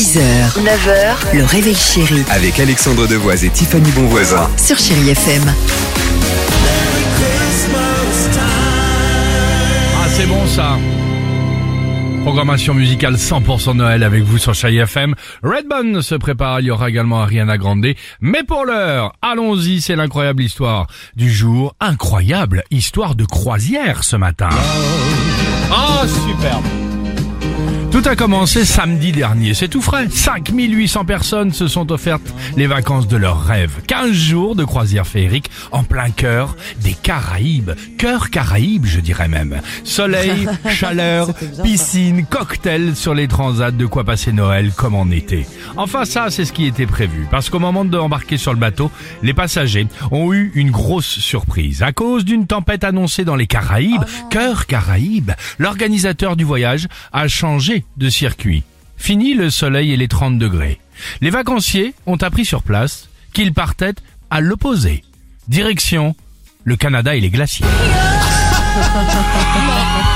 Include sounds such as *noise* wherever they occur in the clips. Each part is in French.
6h, 9h, le réveil chéri Avec Alexandre Devoise et Tiffany Bonvoisin. sur Chérie FM. Ah, c'est bon ça. Programmation musicale 100% Noël avec vous sur Chai FM. Redbone se prépare, il y aura également Ariana Grande. Mais pour l'heure, allons-y, c'est l'incroyable histoire du jour. Incroyable histoire de croisière ce matin. Ah, superbe. Tout a commencé samedi dernier, c'est tout frais. 5800 personnes se sont offertes les vacances de leurs rêves. 15 jours de croisière féerique en plein cœur des Caraïbes. Cœur Caraïbes, je dirais même. Soleil, *laughs* chaleur, piscine, cocktail sur les transats, de quoi passer Noël comme en été. Enfin ça, c'est ce qui était prévu. Parce qu'au moment de embarquer sur le bateau, les passagers ont eu une grosse surprise. À cause d'une tempête annoncée dans les Caraïbes, cœur Caraïbes, l'organisateur du voyage a changé de circuit. Fini le soleil et les 30 degrés. Les vacanciers ont appris sur place qu'ils partaient à l'opposé. Direction le Canada et les glaciers. *laughs*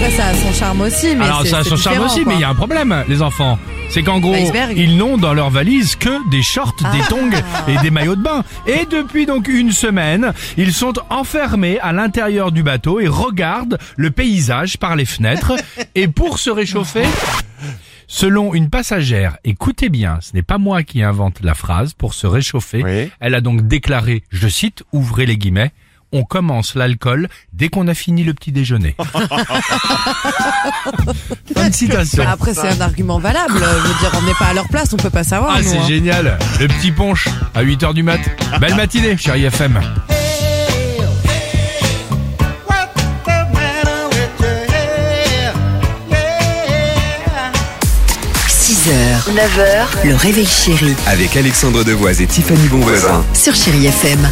Après, ça a son charme aussi. Mais Alors ça a son charme aussi, quoi. mais il y a un problème, les enfants. C'est qu'en gros, L'iceberg. ils n'ont dans leur valise que des shorts, des tongs et des maillots de bain. Et depuis donc une semaine, ils sont enfermés à l'intérieur du bateau et regardent le paysage par les fenêtres. *laughs* et pour se réchauffer, selon une passagère, écoutez bien, ce n'est pas moi qui invente la phrase, pour se réchauffer, Oui. elle a donc déclaré, je cite, ouvrez les guillemets, on commence l'alcool dès qu'on a fini le petit déjeuner. *laughs* Citation. Bah, Après, c'est un argument valable. Je veux dire, on n'est pas à leur place, on peut pas savoir. Ah, nous, c'est hein. génial. Le petit punch à 8h du mat. Belle matinée, chérie FM. 6h, 9h, le réveil chéri Avec Alexandre Devoise et Tiffany Bonvoisin. sur Chérie FM.